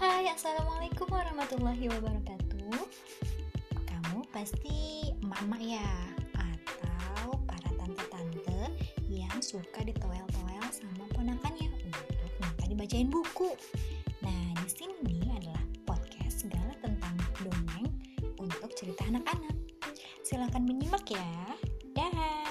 Hai, Assalamualaikum warahmatullahi wabarakatuh. Kamu pasti mama ya Atau para tante-tante yang suka ditoel-toel sama ponakannya Untuk minta dibacain buku. Nah di sini nih adalah podcast segala tentang dongeng untuk cerita anak-anak. Silahkan menyimak ya. Dah.